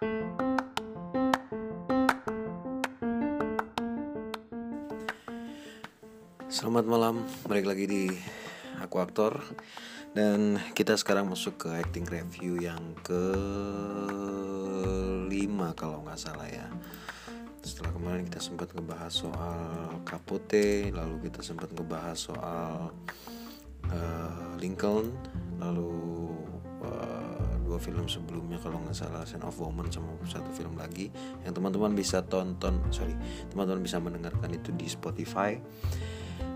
Selamat malam, balik lagi di Aku Aktor. Dan kita sekarang masuk ke acting review yang ke lima kalau nggak salah ya. Setelah kemarin kita sempat ngebahas soal Capote Lalu kita sempat ngebahas soal uh, Lincoln Lalu film sebelumnya kalau nggak salah Scent of Woman sama satu film lagi yang teman-teman bisa tonton sorry teman-teman bisa mendengarkan itu di Spotify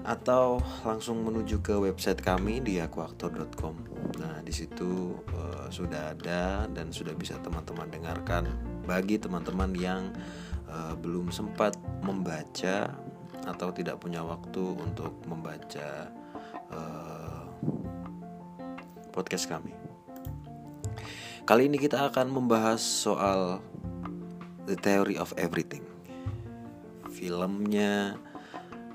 atau langsung menuju ke website kami di akuaktor.com. Nah, di situ uh, sudah ada dan sudah bisa teman-teman dengarkan bagi teman-teman yang uh, belum sempat membaca atau tidak punya waktu untuk membaca uh, podcast kami. Kali ini kita akan membahas soal The Theory of Everything. Filmnya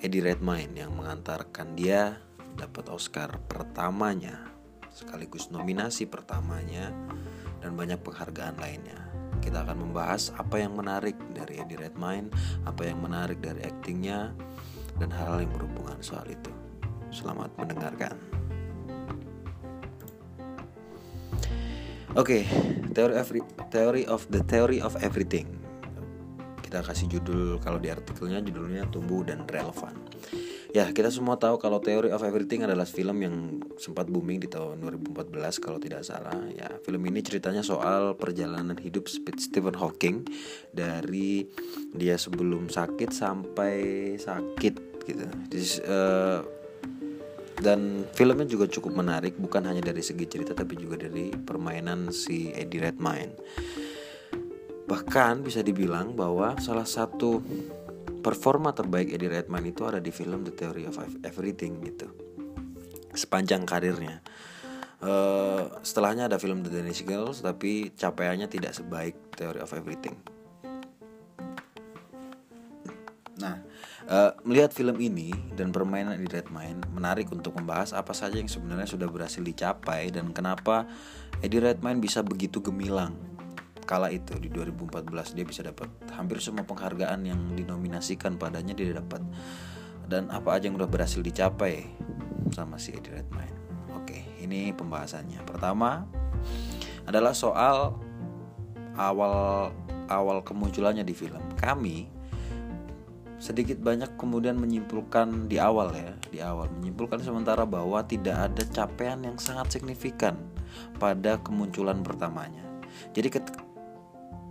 Eddie Redmayne yang mengantarkan dia dapat Oscar pertamanya sekaligus nominasi pertamanya dan banyak penghargaan lainnya. Kita akan membahas apa yang menarik dari Eddie Redmayne, apa yang menarik dari aktingnya, dan hal-hal yang berhubungan soal itu. Selamat mendengarkan. Oke, okay, theory of theory of the theory of everything kita kasih judul kalau di artikelnya judulnya tumbuh dan relevan. Ya, kita semua tahu kalau Theory of Everything adalah film yang sempat booming di tahun 2014 kalau tidak salah. Ya, film ini ceritanya soal perjalanan hidup Stephen Hawking dari dia sebelum sakit sampai sakit gitu. This, uh, dan filmnya juga cukup menarik bukan hanya dari segi cerita tapi juga dari permainan si Eddie Redmayne Bahkan bisa dibilang bahwa salah satu performa terbaik Eddie Redmayne itu ada di film The Theory of Everything gitu. Sepanjang karirnya. Uh, setelahnya ada film The Danish Girls tapi capaiannya tidak sebaik Theory of Everything. Nah, uh, melihat film ini dan permainan Eddie Redmayne menarik untuk membahas apa saja yang sebenarnya sudah berhasil dicapai dan kenapa Eddie Redmayne bisa begitu gemilang kala itu di 2014 dia bisa dapat hampir semua penghargaan yang dinominasikan padanya dia dapat dan apa aja yang udah berhasil dicapai sama si Eddie Redmayne. Oke, ini pembahasannya. Pertama adalah soal awal awal kemunculannya di film. Kami sedikit banyak kemudian menyimpulkan di awal ya, di awal menyimpulkan sementara bahwa tidak ada capaian yang sangat signifikan pada kemunculan pertamanya. Jadi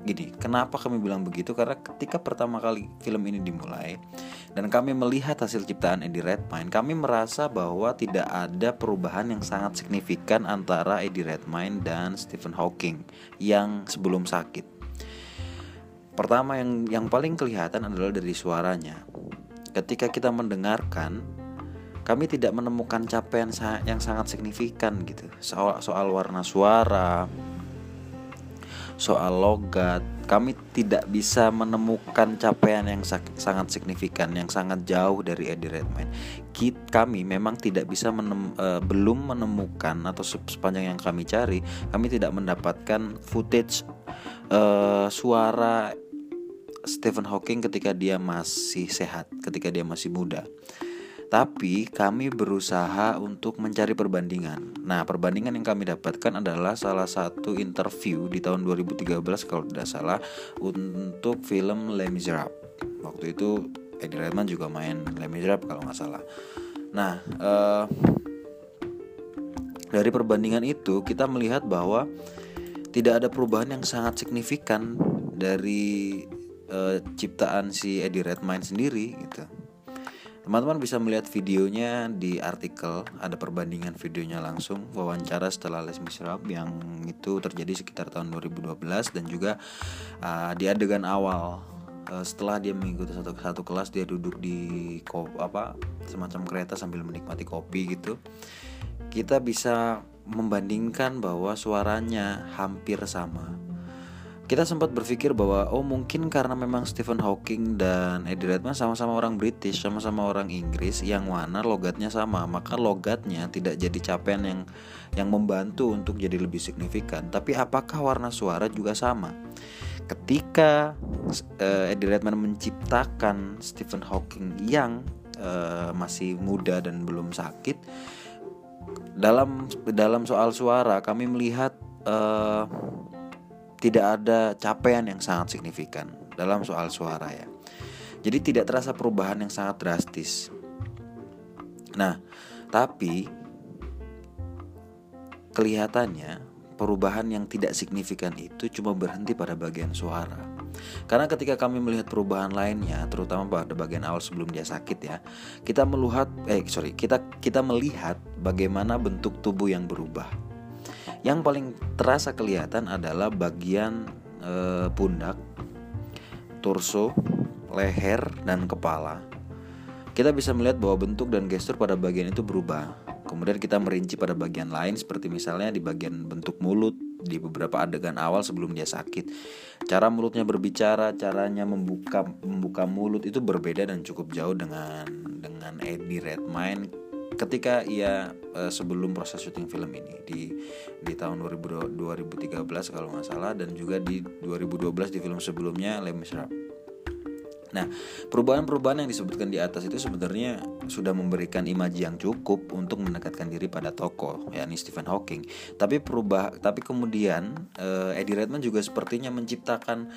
gini, kenapa kami bilang begitu? Karena ketika pertama kali film ini dimulai dan kami melihat hasil ciptaan Eddie Redmayne, kami merasa bahwa tidak ada perubahan yang sangat signifikan antara Eddie Redmayne dan Stephen Hawking yang sebelum sakit. Pertama yang yang paling kelihatan adalah dari suaranya. Ketika kita mendengarkan kami tidak menemukan capaian yang sangat signifikan gitu soal soal warna suara, soal logat kami tidak bisa menemukan capaian yang sangat signifikan yang sangat jauh dari Eddie Redmayne kami memang tidak bisa menem, uh, belum menemukan atau sepanjang yang kami cari kami tidak mendapatkan footage uh, suara Stephen Hawking ketika dia masih sehat ketika dia masih muda tapi kami berusaha untuk mencari perbandingan. Nah, perbandingan yang kami dapatkan adalah salah satu interview di tahun 2013 kalau tidak salah untuk film Les Miserables. Waktu itu Eddie Redmayne juga main Les Miserables kalau nggak salah. Nah, uh, dari perbandingan itu kita melihat bahwa tidak ada perubahan yang sangat signifikan dari uh, ciptaan si Eddie Redmayne sendiri gitu. Teman-teman bisa melihat videonya di artikel, ada perbandingan videonya langsung wawancara setelah Les Miserables yang itu terjadi sekitar tahun 2012 dan juga uh, di adegan awal. Uh, setelah dia mengikuti satu satu kelas dia duduk di apa semacam kereta sambil menikmati kopi gitu. Kita bisa membandingkan bahwa suaranya hampir sama kita sempat berpikir bahwa oh mungkin karena memang Stephen Hawking dan Eddie Redmayne sama-sama orang British, sama-sama orang Inggris yang mana logatnya sama, maka logatnya tidak jadi capaian yang yang membantu untuk jadi lebih signifikan. Tapi apakah warna suara juga sama? ketika uh, Eddie Redmayne menciptakan Stephen Hawking yang uh, masih muda dan belum sakit dalam dalam soal suara kami melihat uh, tidak ada capaian yang sangat signifikan dalam soal suara ya jadi tidak terasa perubahan yang sangat drastis nah tapi kelihatannya perubahan yang tidak signifikan itu cuma berhenti pada bagian suara. Karena ketika kami melihat perubahan lainnya, terutama pada bagian awal sebelum dia sakit ya, kita melihat eh sorry kita kita melihat bagaimana bentuk tubuh yang berubah. Yang paling terasa kelihatan adalah bagian eh, pundak, torso, leher dan kepala. Kita bisa melihat bahwa bentuk dan gestur pada bagian itu berubah Kemudian kita merinci pada bagian lain seperti misalnya di bagian bentuk mulut di beberapa adegan awal sebelum dia sakit. Cara mulutnya berbicara, caranya membuka membuka mulut itu berbeda dan cukup jauh dengan dengan Eddie Redmayne ketika ia uh, sebelum proses syuting film ini di di tahun 2000, 2013 kalau nggak salah dan juga di 2012 di film sebelumnya Les Miserables. Nah, perubahan-perubahan yang disebutkan di atas itu sebenarnya sudah memberikan imaji yang cukup untuk mendekatkan diri pada tokoh, yakni Stephen Hawking. Tapi perubah, tapi kemudian uh, Eddie Redmayne juga sepertinya menciptakan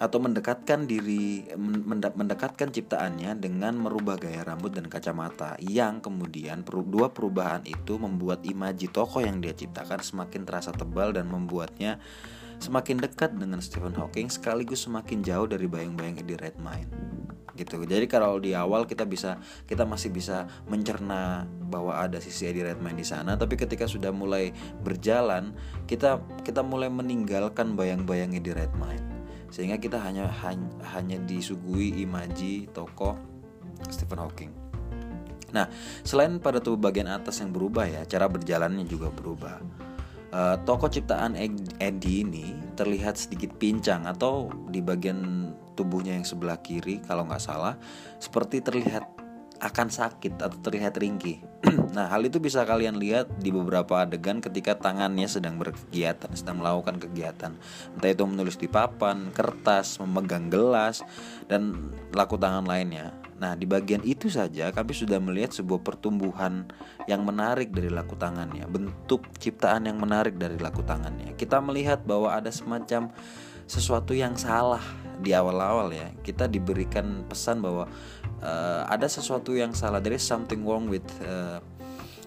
atau mendekatkan diri mendekatkan ciptaannya dengan merubah gaya rambut dan kacamata yang kemudian dua perubahan itu membuat imaji tokoh yang dia ciptakan semakin terasa tebal dan membuatnya semakin dekat dengan Stephen Hawking sekaligus semakin jauh dari bayang-bayang Eddie Redmayne gitu. Jadi kalau di awal kita bisa kita masih bisa mencerna bahwa ada sisi Eddie Redmayne di sana, tapi ketika sudah mulai berjalan, kita kita mulai meninggalkan bayang-bayang Eddie Redmayne. Sehingga kita hanya hanya, hanya disuguhi imaji tokoh Stephen Hawking. Nah, selain pada tubuh bagian atas yang berubah ya, cara berjalannya juga berubah uh, toko ciptaan Eddie ini terlihat sedikit pincang atau di bagian tubuhnya yang sebelah kiri kalau nggak salah seperti terlihat akan sakit atau terlihat ringkih. nah, hal itu bisa kalian lihat di beberapa adegan ketika tangannya sedang berkegiatan, sedang melakukan kegiatan. Entah itu menulis di papan, kertas, memegang gelas, dan laku tangan lainnya. Nah, di bagian itu saja kami sudah melihat sebuah pertumbuhan yang menarik dari laku tangannya, bentuk ciptaan yang menarik dari laku tangannya. Kita melihat bahwa ada semacam sesuatu yang salah di awal-awal ya. Kita diberikan pesan bahwa uh, ada sesuatu yang salah. Is something wrong with uh,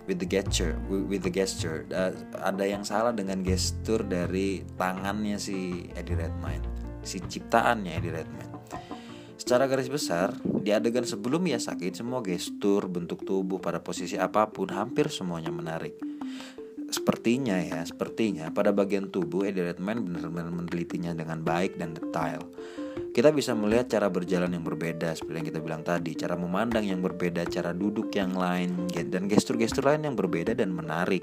with the gesture, with the gesture. Uh, ada yang salah dengan gestur dari tangannya si Eddie Redmayne, si ciptaannya Eddie Redmayne. Secara garis besar, di adegan sebelum ia sakit, semua gestur, bentuk tubuh pada posisi apa pun hampir semuanya menarik. Sepertinya ya, sepertinya pada bagian tubuh Eddie Redmayne benar-benar menelitinya dengan baik dan detail. Kita bisa melihat cara berjalan yang berbeda seperti yang kita bilang tadi, cara memandang yang berbeda, cara duduk yang lain, dan gestur-gestur lain yang berbeda dan menarik.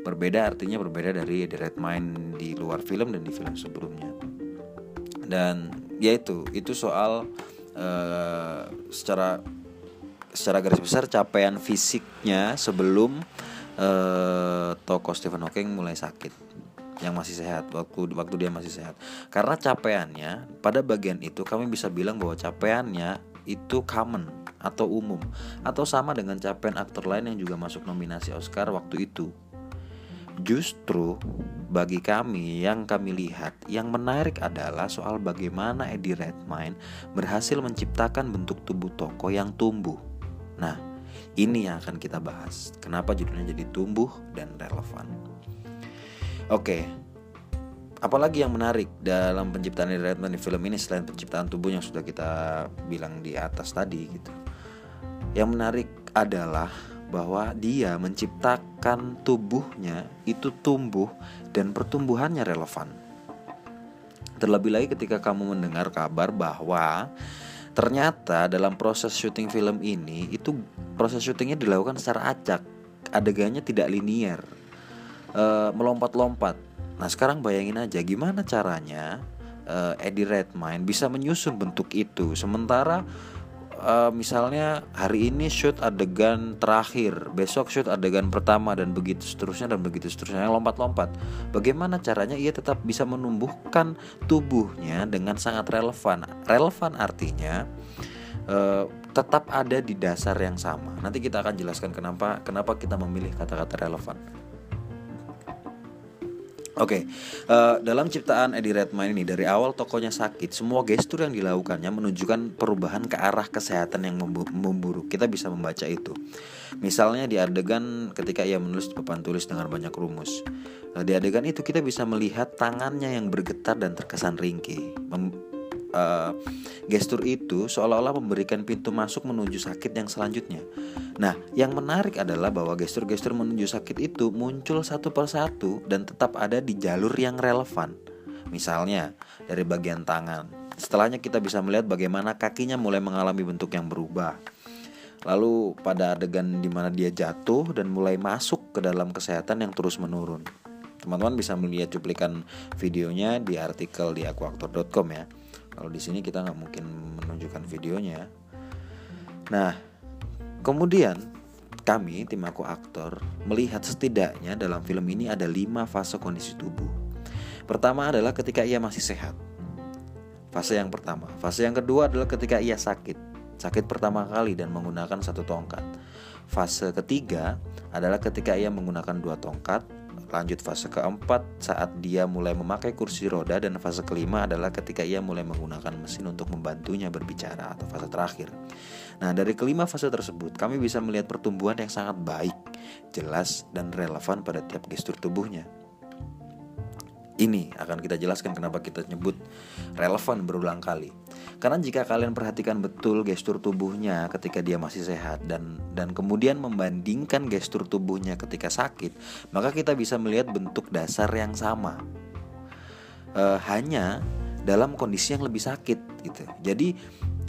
Berbeda artinya berbeda dari Eddie Redmayne di luar film dan di film sebelumnya. Dan yaitu itu soal uh, secara secara garis besar capaian fisiknya sebelum uh, tokoh Stephen Hawking mulai sakit yang masih sehat waktu waktu dia masih sehat karena capaiannya pada bagian itu kami bisa bilang bahwa capaiannya itu common atau umum atau sama dengan capaian aktor lain yang juga masuk nominasi Oscar waktu itu Justru bagi kami yang kami lihat yang menarik adalah soal bagaimana Eddie Redmayne berhasil menciptakan bentuk tubuh toko yang tumbuh. Nah, ini yang akan kita bahas. Kenapa judulnya jadi tumbuh dan relevan? Oke, apalagi yang menarik dalam penciptaan Eddie Redmayne di film ini selain penciptaan tubuh yang sudah kita bilang di atas tadi gitu. Yang menarik adalah bahwa dia menciptakan tubuhnya itu tumbuh dan pertumbuhannya relevan. Terlebih lagi ketika kamu mendengar kabar bahwa ternyata dalam proses syuting film ini itu proses syutingnya dilakukan secara acak, adegannya tidak linier, e, melompat-lompat. Nah sekarang bayangin aja gimana caranya e, Eddie Redmayne bisa menyusun bentuk itu sementara uh, misalnya hari ini shoot adegan terakhir, besok shoot adegan pertama dan begitu seterusnya dan begitu seterusnya lompat-lompat. Bagaimana caranya ia tetap bisa menumbuhkan tubuhnya dengan sangat relevan. Relevan artinya uh, tetap ada di dasar yang sama. Nanti kita akan jelaskan kenapa kenapa kita memilih kata-kata relevan. Oke, okay. uh, eh, dalam ciptaan Eddie Redmayne ini dari awal tokonya sakit, semua gestur yang dilakukannya menunjukkan perubahan ke arah kesehatan yang memburuk. Kita bisa membaca itu. Misalnya di adegan ketika ia menulis papan tulis dengan banyak rumus. Uh, di adegan itu kita bisa melihat tangannya yang bergetar dan terkesan ringkih. Uh, gestur itu seolah-olah memberikan pintu masuk menuju sakit yang selanjutnya. Nah, yang menarik adalah bahwa gestur-gestur menuju sakit itu muncul satu persatu dan tetap ada di jalur yang relevan. Misalnya, dari bagian tangan. Setelahnya kita bisa melihat bagaimana kakinya mulai mengalami bentuk yang berubah. Lalu pada adegan di mana dia jatuh dan mulai masuk ke dalam kesehatan yang terus menurun. Teman-teman bisa melihat cuplikan videonya di artikel di akuaktor.com ya. Kalau di sini kita nggak mungkin menunjukkan videonya. Nah, kemudian kami tim aku aktor melihat setidaknya dalam film ini ada lima fase kondisi tubuh. Pertama adalah ketika ia masih sehat. Fase yang pertama. Fase yang kedua adalah ketika ia sakit. Sakit pertama kali dan menggunakan satu tongkat. Fase ketiga adalah ketika ia menggunakan dua tongkat Lanjut fase keempat saat dia mulai memakai kursi roda dan fase kelima adalah ketika ia mulai menggunakan mesin untuk membantunya berbicara atau fase terakhir. Nah, dari kelima fase tersebut kami bisa melihat pertumbuhan yang sangat baik, jelas dan relevan pada tiap gestur tubuhnya. Ini akan kita jelaskan kenapa kita nyebut relevan berulang kali. Karena jika kalian perhatikan betul gestur tubuhnya ketika dia masih sehat dan dan kemudian membandingkan gestur tubuhnya ketika sakit, maka kita bisa melihat bentuk dasar yang sama. E, hanya dalam kondisi yang lebih sakit gitu. Jadi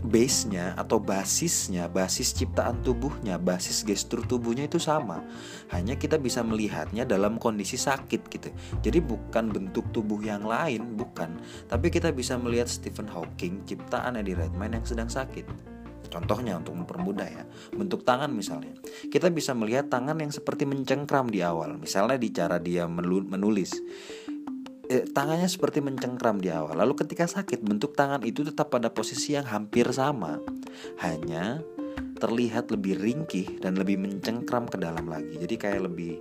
base-nya atau basisnya, basis ciptaan tubuhnya, basis gestur tubuhnya itu sama. Hanya kita bisa melihatnya dalam kondisi sakit gitu. Jadi bukan bentuk tubuh yang lain, bukan. Tapi kita bisa melihat Stephen Hawking ciptaan Eddie Redmayne yang sedang sakit. Contohnya untuk mempermudah ya, bentuk tangan misalnya. Kita bisa melihat tangan yang seperti mencengkram di awal, misalnya di cara dia menulis eh, tangannya seperti mencengkram di awal. Lalu ketika sakit, bentuk tangan itu tetap pada posisi yang hampir sama. Hanya terlihat lebih ringkih dan lebih mencengkram ke dalam lagi. Jadi kayak lebih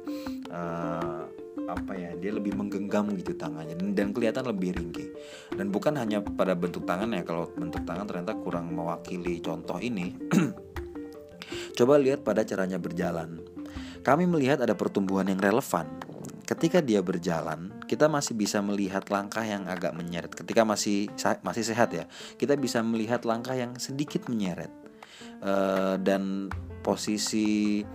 uh, apa ya? Dia lebih menggenggam gitu tangannya dan, dan kelihatan lebih ringkih. Dan bukan hanya pada bentuk tangan ya. Kalau bentuk tangan ternyata kurang mewakili contoh ini. Coba lihat pada caranya berjalan. Kami melihat ada pertumbuhan yang relevan ketika dia berjalan kita masih bisa melihat langkah yang agak menyeret. Ketika masih masih sehat ya kita bisa melihat langkah yang sedikit menyeret. Uh, dan posisi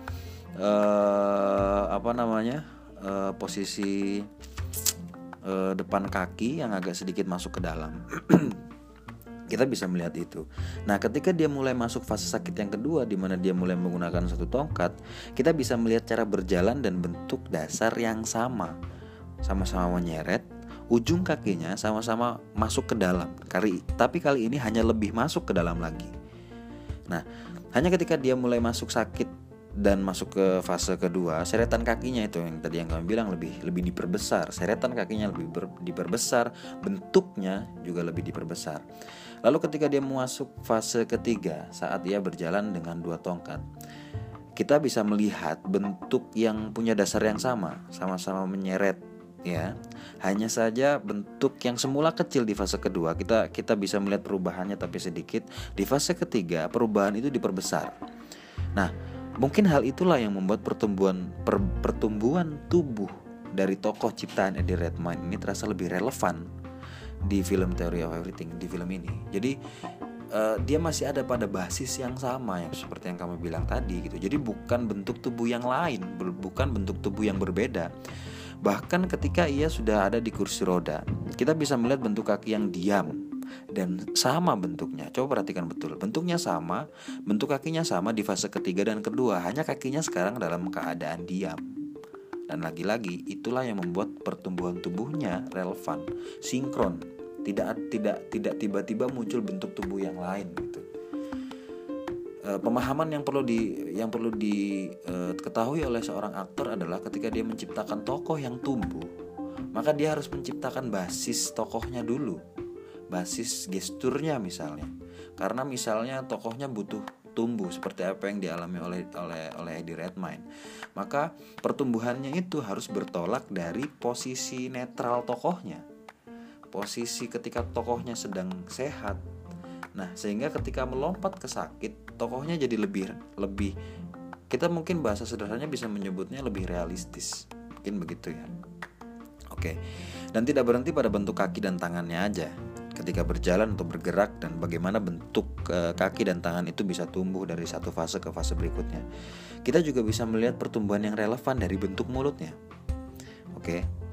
uh, apa namanya uh, posisi uh, depan kaki yang agak sedikit masuk ke dalam kita bisa melihat itu. Nah, ketika dia mulai masuk fase sakit yang kedua di mana dia mulai menggunakan satu tongkat, kita bisa melihat cara berjalan dan bentuk dasar yang sama. Sama-sama menyeret, ujung kakinya sama-sama masuk ke dalam. Kali tapi kali ini hanya lebih masuk ke dalam lagi. Nah, hanya ketika dia mulai masuk sakit dan masuk ke fase kedua seretan kakinya itu yang tadi yang kami bilang lebih lebih diperbesar seretan kakinya lebih ber, diperbesar bentuknya juga lebih diperbesar lalu ketika dia masuk fase ketiga saat ia berjalan dengan dua tongkat kita bisa melihat bentuk yang punya dasar yang sama sama-sama menyeret ya. Hanya saja bentuk yang semula kecil di fase kedua kita kita bisa melihat perubahannya tapi sedikit. Di fase ketiga perubahan itu diperbesar. Nah Mungkin hal itulah yang membuat pertumbuhan per, pertumbuhan tubuh dari tokoh ciptaan Eddie Redmayne ini terasa lebih relevan di film Theory of Everything di film ini. Jadi uh, dia masih ada pada basis yang sama yang seperti yang kamu bilang tadi gitu. Jadi bukan bentuk tubuh yang lain, bukan bentuk tubuh yang berbeda. Bahkan ketika ia sudah ada di kursi roda, kita bisa melihat bentuk kaki yang diam, dan sama bentuknya. Coba perhatikan betul. Bentuknya sama, bentuk kakinya sama di fase ketiga dan kedua, hanya kakinya sekarang dalam keadaan diam. Dan lagi-lagi itulah yang membuat pertumbuhan tubuhnya relevan, sinkron. Tidak tidak tidak tiba-tiba muncul bentuk tubuh yang lain gitu. uh, pemahaman yang perlu di yang perlu diketahui uh, oleh seorang aktor adalah ketika dia menciptakan tokoh yang tumbuh maka dia harus menciptakan basis tokohnya dulu basis gesturnya misalnya karena misalnya tokohnya butuh tumbuh seperti apa yang dialami oleh oleh oleh Eddie Redmayne maka pertumbuhannya itu harus bertolak dari posisi netral tokohnya posisi ketika tokohnya sedang sehat nah sehingga ketika melompat ke sakit tokohnya jadi lebih lebih kita mungkin bahasa sederhananya bisa menyebutnya lebih realistis mungkin begitu ya oke dan tidak berhenti pada bentuk kaki dan tangannya aja ketika berjalan atau bergerak dan bagaimana bentuk e, kaki dan tangan itu bisa tumbuh dari satu fase ke fase berikutnya. Kita juga bisa melihat pertumbuhan yang relevan dari bentuk mulutnya. Oke.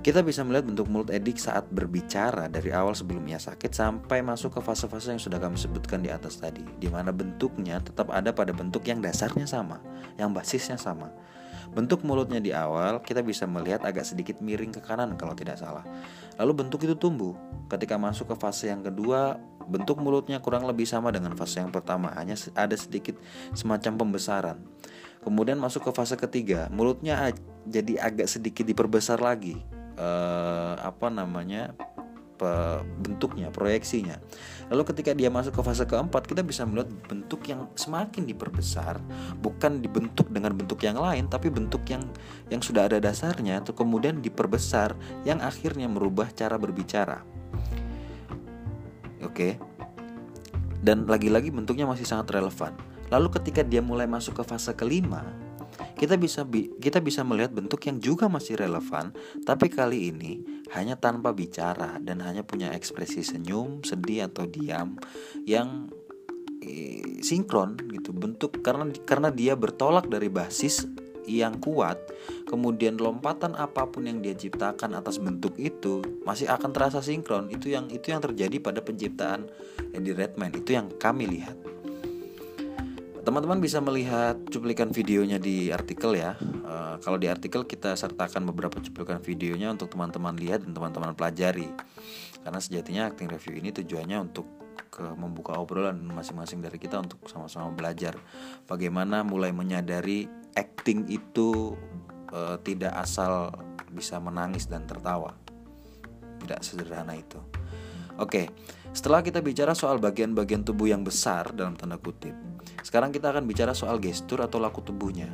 Kita bisa melihat bentuk mulut Edik saat berbicara dari awal sebelum ia sakit sampai masuk ke fase-fase yang sudah kami sebutkan di atas tadi, di mana bentuknya tetap ada pada bentuk yang dasarnya sama, yang basisnya sama. Bentuk mulutnya di awal kita bisa melihat agak sedikit miring ke kanan kalau tidak salah. Lalu bentuk itu tumbuh. Ketika masuk ke fase yang kedua, bentuk mulutnya kurang lebih sama dengan fase yang pertama, hanya ada sedikit semacam pembesaran. Kemudian masuk ke fase ketiga, mulutnya jadi agak sedikit diperbesar lagi. Eh, apa namanya? bentuknya, proyeksinya. Lalu ketika dia masuk ke fase keempat, kita bisa melihat bentuk yang semakin diperbesar, bukan dibentuk dengan bentuk yang lain, tapi bentuk yang yang sudah ada dasarnya, itu kemudian diperbesar, yang akhirnya merubah cara berbicara. Oke, dan lagi-lagi bentuknya masih sangat relevan. Lalu ketika dia mulai masuk ke fase kelima, kita bisa kita bisa melihat bentuk yang juga masih relevan, tapi kali ini hanya tanpa bicara dan hanya punya ekspresi senyum, sedih atau diam yang eh, sinkron gitu bentuk karena karena dia bertolak dari basis yang kuat, kemudian lompatan apa pun yang dia ciptakan atas bentuk itu masih akan terasa sinkron. Itu yang itu yang terjadi pada penciptaan Eddie Redmayne. Itu yang kami lihat. Teman-teman bisa melihat cuplikan videonya di artikel ya. Uh, kalau di artikel kita sertakan beberapa cuplikan videonya untuk teman-teman lihat dan teman-teman pelajari. Karena sejatinya acting review ini tujuannya untuk ke membuka obrolan masing-masing dari kita untuk sama-sama belajar bagaimana mulai menyadari acting itu uh, tidak asal bisa menangis dan tertawa. Tidak sederhana itu. Oke, setelah kita bicara soal bagian-bagian tubuh yang besar dalam tanda kutip, sekarang kita akan bicara soal gestur atau laku tubuhnya.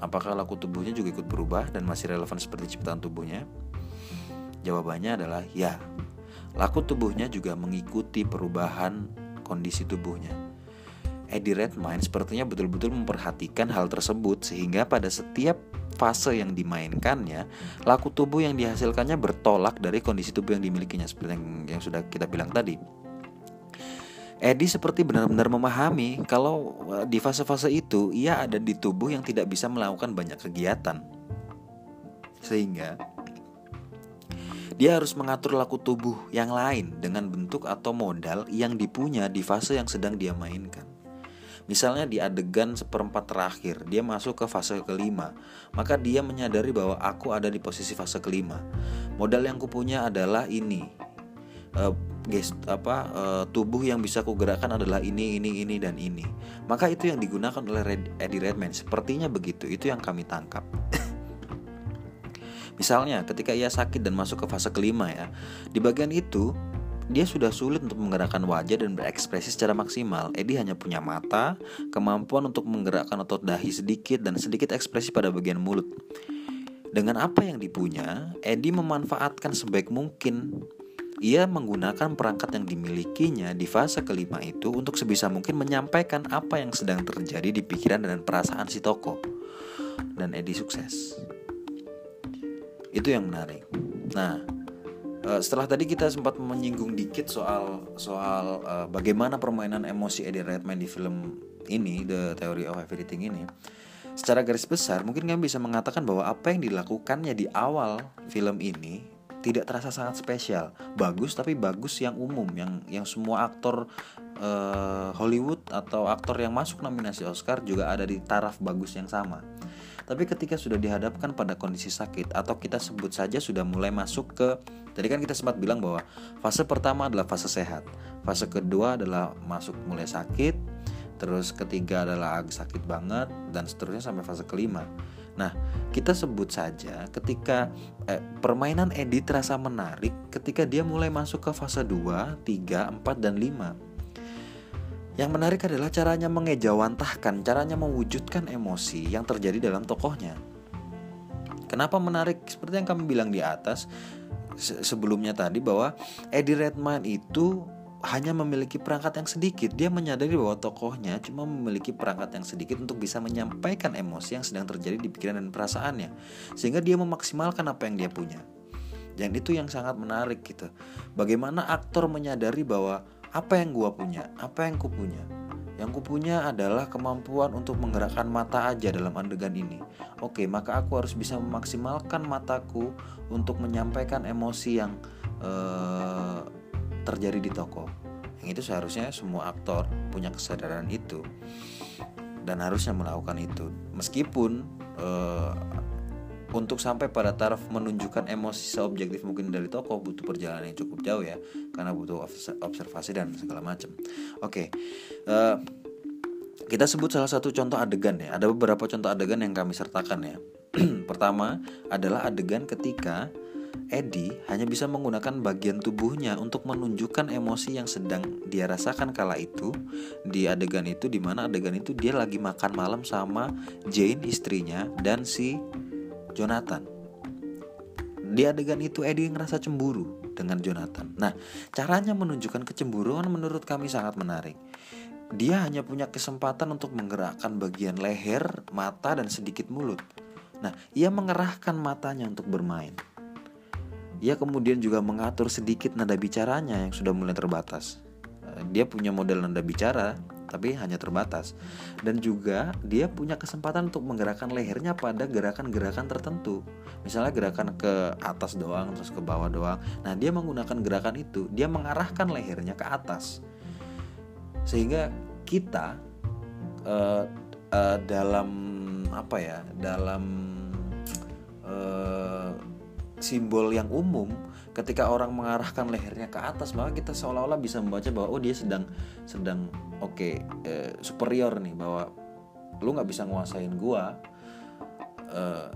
Apakah laku tubuhnya juga ikut berubah dan masih relevan seperti ciptaan tubuhnya? Jawabannya adalah ya. Laku tubuhnya juga mengikuti perubahan kondisi tubuhnya. Eddie Redmayne sepertinya betul-betul memperhatikan hal tersebut sehingga pada setiap fase yang dimainkannya, laku tubuh yang dihasilkannya bertolak dari kondisi tubuh yang dimilikinya seperti yang, yang sudah kita bilang tadi. Eddie seperti benar-benar memahami kalau eh, di fase-fase itu ia ada di tubuh yang tidak bisa melakukan banyak kegiatan. Sehingga dia harus mengatur laku tubuh yang lain dengan bentuk atau modal yang dipunya di fase yang sedang dia mainkan. Misalnya di adegan seperempat terakhir, dia masuk ke fase kelima, maka dia menyadari bahwa aku ada di posisi fase kelima. Modal yang kupunya adalah ini, uh, gest apa uh, tubuh yang bisa kugerakkan adalah ini ini ini dan ini maka itu yang digunakan oleh Red, Eddie Redmayne sepertinya begitu itu yang kami tangkap misalnya ketika ia sakit dan masuk ke fase kelima ya di bagian itu dia sudah sulit untuk menggerakkan wajah dan berekspresi secara maksimal. Eddie hanya punya mata, kemampuan untuk menggerakkan otot dahi sedikit dan sedikit ekspresi pada bagian mulut. Dengan apa yang dipunya, Eddie memanfaatkan sebaik mungkin ia menggunakan perangkat yang dimilikinya di fase kelima itu untuk sebisa mungkin menyampaikan apa yang sedang terjadi di pikiran dan perasaan si tokoh. Dan Edi sukses. Itu yang menarik. Nah, eh, setelah tadi kita sempat menyinggung dikit soal soal uh, bagaimana permainan emosi Eddie Redmayne di film ini, The Theory of Everything ini. Secara garis besar, mungkin kami bisa mengatakan bahwa apa yang dilakukannya di awal film ini tidak terasa sangat spesial bagus tapi bagus yang umum yang yang semua aktor uh, Hollywood atau aktor yang masuk nominasi Oscar juga ada di taraf bagus yang sama tapi ketika sudah dihadapkan pada kondisi sakit atau kita sebut saja sudah mulai masuk ke tadi kan kita sempat bilang bahwa fase pertama adalah fase sehat fase kedua adalah masuk mulai sakit terus ketiga adalah sakit banget dan seterusnya sampai fase kelima. Nah, kita sebut saja ketika eh, permainan Edi terasa menarik ketika dia mulai masuk ke fase 2, 3, 4 dan 5. Yang menarik adalah caranya mengejawantahkan, caranya mewujudkan emosi yang terjadi dalam tokohnya. Kenapa menarik? Seperti yang kami bilang di atas sebelumnya tadi bahwa Eddie Redmayne itu hanya memiliki perangkat yang sedikit. Dia menyadari bahwa tokohnya cuma memiliki perangkat yang sedikit untuk bisa menyampaikan emosi yang sedang terjadi di pikiran dan perasaannya. Sehingga dia memaksimalkan apa yang dia punya. Dan itu yang sangat menarik gitu. Bagaimana aktor menyadari bahwa apa yang gua punya, apa yang ku punya. Yang ku punya adalah kemampuan untuk menggerakkan mata aja dalam adegan ini. Oke, maka aku harus bisa memaksimalkan mataku untuk menyampaikan emosi yang uh, terjadi di toko. Yang itu seharusnya semua aktor punya kesadaran itu dan harusnya melakukan itu. Meskipun uh, untuk sampai pada taraf menunjukkan emosi seobjektif mungkin dari tokoh butuh perjalanan yang cukup jauh ya karena butuh observasi dan segala macam. Oke eh, kita sebut salah satu contoh adegan ya. Ada beberapa contoh adegan yang kami sertakan ya. Pertama adalah adegan ketika Eddie hanya bisa menggunakan bagian tubuhnya untuk menunjukkan emosi yang sedang dia rasakan kala itu di adegan itu di mana adegan itu dia lagi makan malam sama Jane istrinya dan si Jonathan. Di adegan itu Eddie ngerasa cemburu dengan Jonathan. Nah, caranya menunjukkan kecemburuan menurut kami sangat menarik. Dia hanya punya kesempatan untuk menggerakkan bagian leher, mata, dan sedikit mulut. Nah, ia mengerahkan matanya untuk bermain. Ia kemudian juga mengatur sedikit nada bicaranya yang sudah mulai terbatas. Eh, dia punya model nada bicara, tapi hanya terbatas. Dan juga dia punya kesempatan untuk menggerakkan lehernya pada gerakan-gerakan tertentu. Misalnya gerakan ke atas doang, terus ke bawah doang. Nah, dia menggunakan gerakan itu, dia mengarahkan lehernya ke atas. Sehingga kita uh, uh, dalam apa ya, dalam simbol yang umum ketika orang mengarahkan lehernya ke atas maka kita seolah-olah bisa membaca bahwa oh dia sedang sedang oke okay, eh, superior nih bahwa lu nggak bisa nguasain gua eh,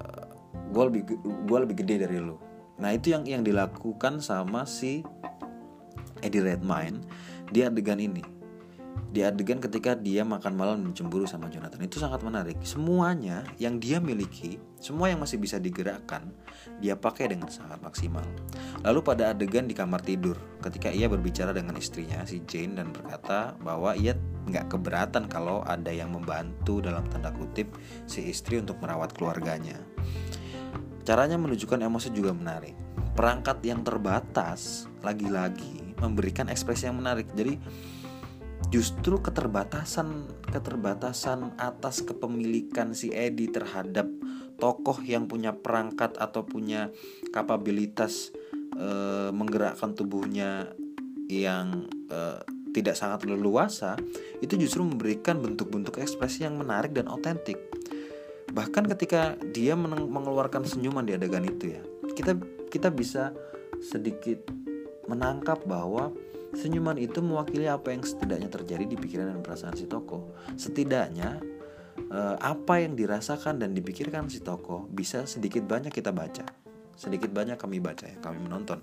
gua lebih gua lebih gede dari lu. Nah itu yang yang dilakukan sama si Eddie Redmayne di adegan ini di adegan ketika dia makan malam dan cemburu sama Jonathan itu sangat menarik. Semuanya yang dia miliki semua yang masih bisa digerakkan dia pakai dengan sangat maksimal. Lalu pada adegan di kamar tidur ketika ia berbicara dengan istrinya si Jane dan berkata bahwa ia nggak keberatan kalau ada yang membantu dalam tanda kutip si istri untuk merawat keluarganya. Caranya menunjukkan emosi juga menarik. Perangkat yang terbatas lagi-lagi memberikan ekspresi yang menarik. Jadi justru keterbatasan keterbatasan atas kepemilikan si Edi terhadap tokoh yang punya perangkat atau punya kapabilitas e, menggerakkan tubuhnya yang e, tidak sangat leluasa itu justru memberikan bentuk-bentuk ekspresi yang menarik dan otentik. Bahkan ketika dia mengeluarkan senyuman di adegan itu ya kita kita bisa sedikit menangkap bahwa Senyuman itu mewakili apa yang setidaknya terjadi di pikiran dan perasaan si tokoh. Setidaknya eh, apa yang dirasakan dan dipikirkan si tokoh bisa sedikit banyak kita baca. Sedikit banyak kami baca ya, kami menonton.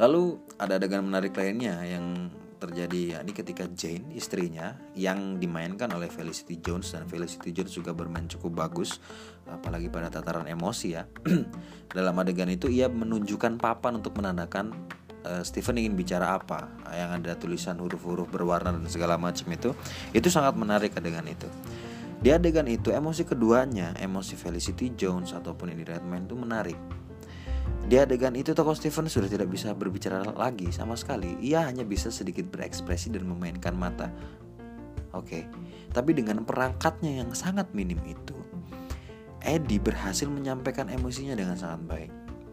Lalu ada adegan menarik lainnya yang terjadi yakni ketika Jane istrinya yang dimainkan oleh Felicity Jones dan Felicity Jones juga bermain cukup bagus apalagi pada tataran emosi ya dalam adegan itu ia menunjukkan papan untuk menandakan uh, Stephen ingin bicara apa yang ada tulisan huruf-huruf berwarna dan segala macam itu itu sangat menarik adegan itu. Di adegan itu emosi keduanya emosi Felicity Jones ataupun ini Redman itu menarik. Di adegan itu tokoh Stephen sudah tidak bisa berbicara lagi sama sekali. Ia hanya bisa sedikit berekspresi dan memainkan mata. Oke okay. tapi dengan perangkatnya yang sangat minim itu Eddie berhasil menyampaikan emosinya dengan sangat baik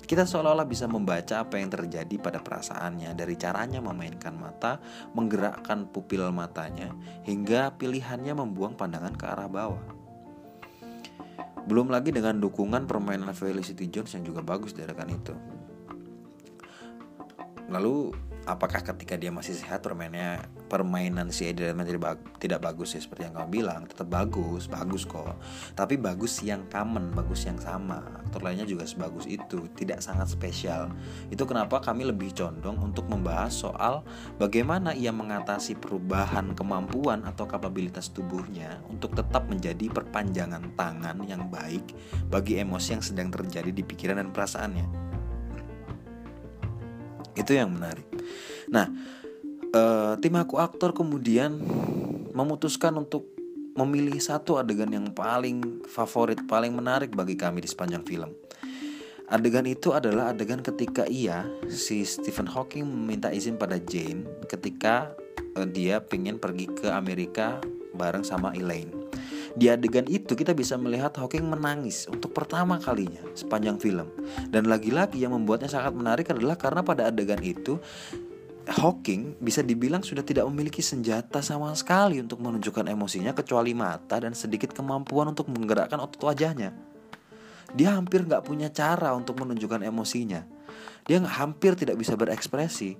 kita seolah-olah bisa membaca apa yang terjadi pada perasaannya dari caranya memainkan mata, menggerakkan pupil matanya, hingga pilihannya membuang pandangan ke arah bawah. Belum lagi dengan dukungan permainan Felicity Jones yang juga bagus dari kan itu. Lalu apakah ketika dia masih sehat permainnya permainan si Eddie Redmayne tidak, bag, tidak bagus ya seperti yang kamu bilang. Tetap bagus bagus kok. Tapi bagus yang common bagus yang sama. Aktor lainnya juga sebagus itu tidak sangat spesial. Itu kenapa kami lebih condong untuk membahas soal bagaimana ia mengatasi perubahan kemampuan atau kapabilitas tubuhnya untuk tetap menjadi perpanjangan tangan yang baik bagi emosi yang sedang terjadi di pikiran dan perasaannya itu yang menarik nah uh, tim aku aktor kemudian memutuskan untuk memilih satu adegan yang paling favorit paling menarik bagi kami di sepanjang film Adegan itu adalah adegan ketika ia, si Stephen Hawking meminta izin pada Jane ketika uh, dia pengen pergi ke Amerika bareng sama Elaine. Di adegan itu kita bisa melihat Hawking menangis untuk pertama kalinya sepanjang film. Dan lagi-lagi yang membuatnya sangat menarik adalah karena pada adegan itu Hawking bisa dibilang sudah tidak memiliki senjata sama sekali untuk menunjukkan emosinya kecuali mata dan sedikit kemampuan untuk menggerakkan otot wajahnya. Dia hampir nggak punya cara untuk menunjukkan emosinya dia hampir tidak bisa berekspresi.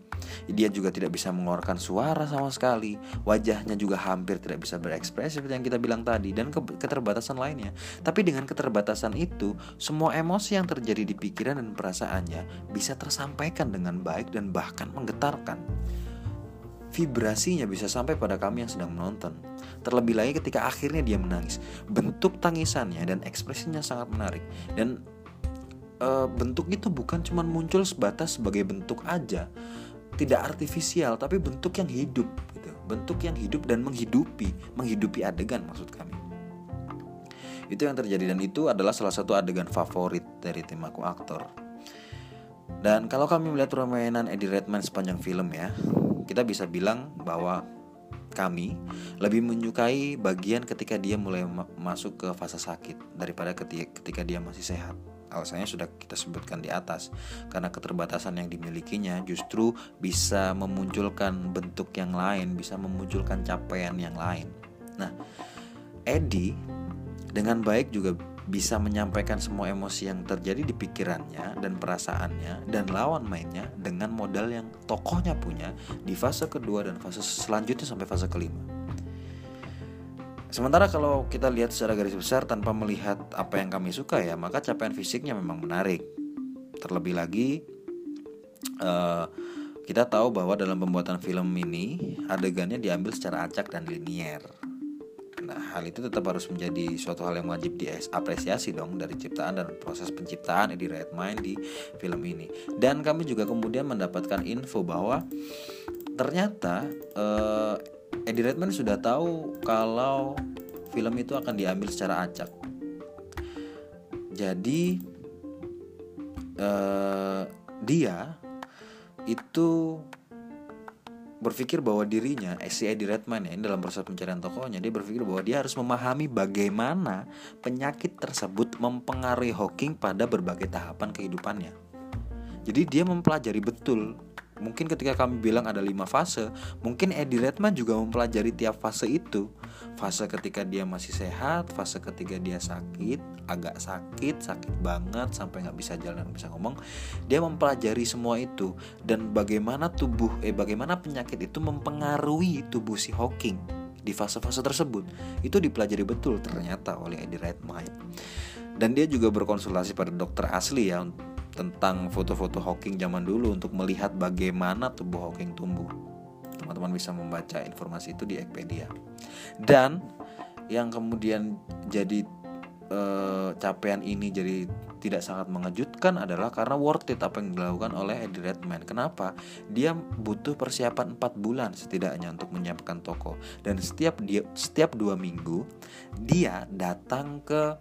Dia juga tidak bisa mengeluarkan suara sama sekali. Wajahnya juga hampir tidak bisa berekspresi seperti yang kita bilang tadi dan keterbatasan lainnya. Tapi dengan keterbatasan itu, semua emosi yang terjadi di pikiran dan perasaannya bisa tersampaikan dengan baik dan bahkan menggetarkan. Vibrasinya bisa sampai pada kami yang sedang menonton. Terlebih lagi ketika akhirnya dia menangis. Bentuk tangisannya dan ekspresinya sangat menarik dan uh, bentuk itu bukan cuma muncul sebatas sebagai bentuk aja. Tidak artifisial tapi bentuk yang hidup gitu. Bentuk yang hidup dan menghidupi menghidupi adegan maksud kami. Itu yang terjadi dan itu adalah salah satu adegan favorit dari tim aku aktor. Dan kalau kami melihat permainan Eddie Redmayne sepanjang film ya kita bisa bilang bahwa kami lebih menyukai bagian ketika dia mulai masuk ke fase sakit daripada ketika dia masih sehat alasannya sudah kita sebutkan di atas karena keterbatasan yang dimilikinya justru bisa memunculkan bentuk yang lain bisa memunculkan capaian yang lain nah Eddie dengan baik juga bisa menyampaikan semua emosi yang terjadi di pikirannya dan perasaannya dan lawan mainnya dengan modal yang tokohnya punya di fase kedua dan fase selanjutnya sampai fase kelima. Sementara kalau kita lihat secara garis besar tanpa melihat apa yang kami suka ya, maka capaian fisiknya memang menarik. Terlebih lagi uh, kita tahu bahwa dalam pembuatan film ini adegannya diambil secara acak dan linier. Nah, hal itu tetap harus menjadi suatu hal yang wajib diapresiasi dong dari ciptaan dan proses penciptaan Eddie Redmayne di film ini. Dan kami juga kemudian mendapatkan info bahwa ternyata uh, Eddie Redmayne sudah tahu kalau film itu akan diambil secara acak. Jadi uh, dia itu berpikir bahwa dirinya si Eddie Redmayne ya, ini dalam proses pencarian tokohnya dia berpikir bahwa dia harus memahami bagaimana penyakit tersebut mempengaruhi Hawking pada berbagai tahapan kehidupannya. Jadi dia mempelajari betul Mungkin ketika kami bilang ada lima fase, mungkin Eddie Redman juga mempelajari tiap fase itu. Fase ketika dia masih sehat, fase ketika dia sakit, agak sakit, sakit banget sampai nggak bisa jalan, nggak bisa ngomong. Dia mempelajari semua itu dan bagaimana tubuh, eh bagaimana penyakit itu mempengaruhi tubuh si Hawking di fase-fase tersebut. Itu dipelajari betul ternyata oleh Eddie Redmayne. Dan dia juga berkonsultasi pada dokter asli ya tentang foto-foto Hawking zaman dulu untuk melihat bagaimana tubuh Hawking tumbuh. Teman-teman bisa membaca informasi itu di Wikipedia. Dan yang kemudian jadi eh, capaian ini jadi tidak sangat mengejutkan adalah karena worth it apa yang dilakukan oleh Eddie Redmayne. Kenapa? Dia butuh persiapan 4 bulan setidaknya untuk menyiapkan toko dan setiap dia setiap dua minggu dia datang ke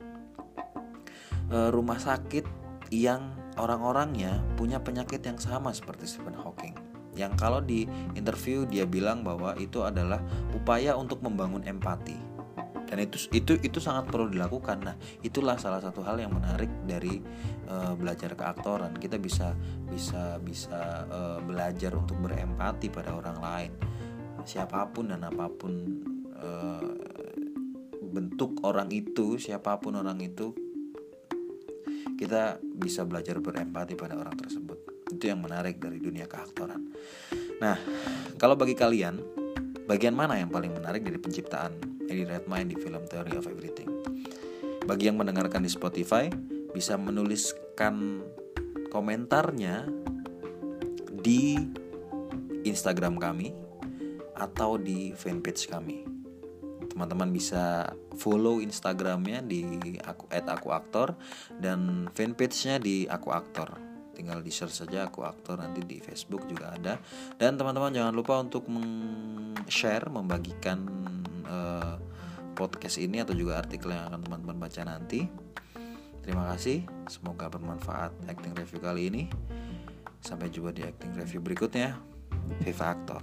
uh, rumah sakit yang orang-orangnya punya penyakit yang sama seperti Stephen Hawking. Yang kalau di interview dia bilang bahwa itu adalah upaya untuk membangun empati. Dan itu itu itu sangat perlu dilakukan. Nah, itulah salah satu hal yang menarik dari uh, belajar keaktoran. Kita bisa bisa bisa uh, belajar untuk berempati pada orang lain. Siapa pun dan apa pun uh, bentuk orang itu, siapa pun orang itu kita bisa belajar berempati pada orang tersebut itu yang menarik dari dunia keaktoran Nah, kalau bagi kalian, bagian mana yang paling menarik dari penciptaan Eddie Redmayne di film Theory of Everything? Bagi yang mendengarkan di Spotify, bisa menuliskan komentarnya di Instagram kami atau di fanpage kami. Teman-teman bisa follow Instagramnya di aku @akuaktor dan fanpage-nya di aku aktor. Tinggal di search saja aku aktor nanti di Facebook juga ada. Dan teman-teman jangan lupa untuk share membagikan uh, podcast ini atau juga artikel yang akan teman-teman baca nanti. Terima kasih semoga bermanfaat acting review kali ini. Sampai jumpa di acting review berikutnya. Viva Aktor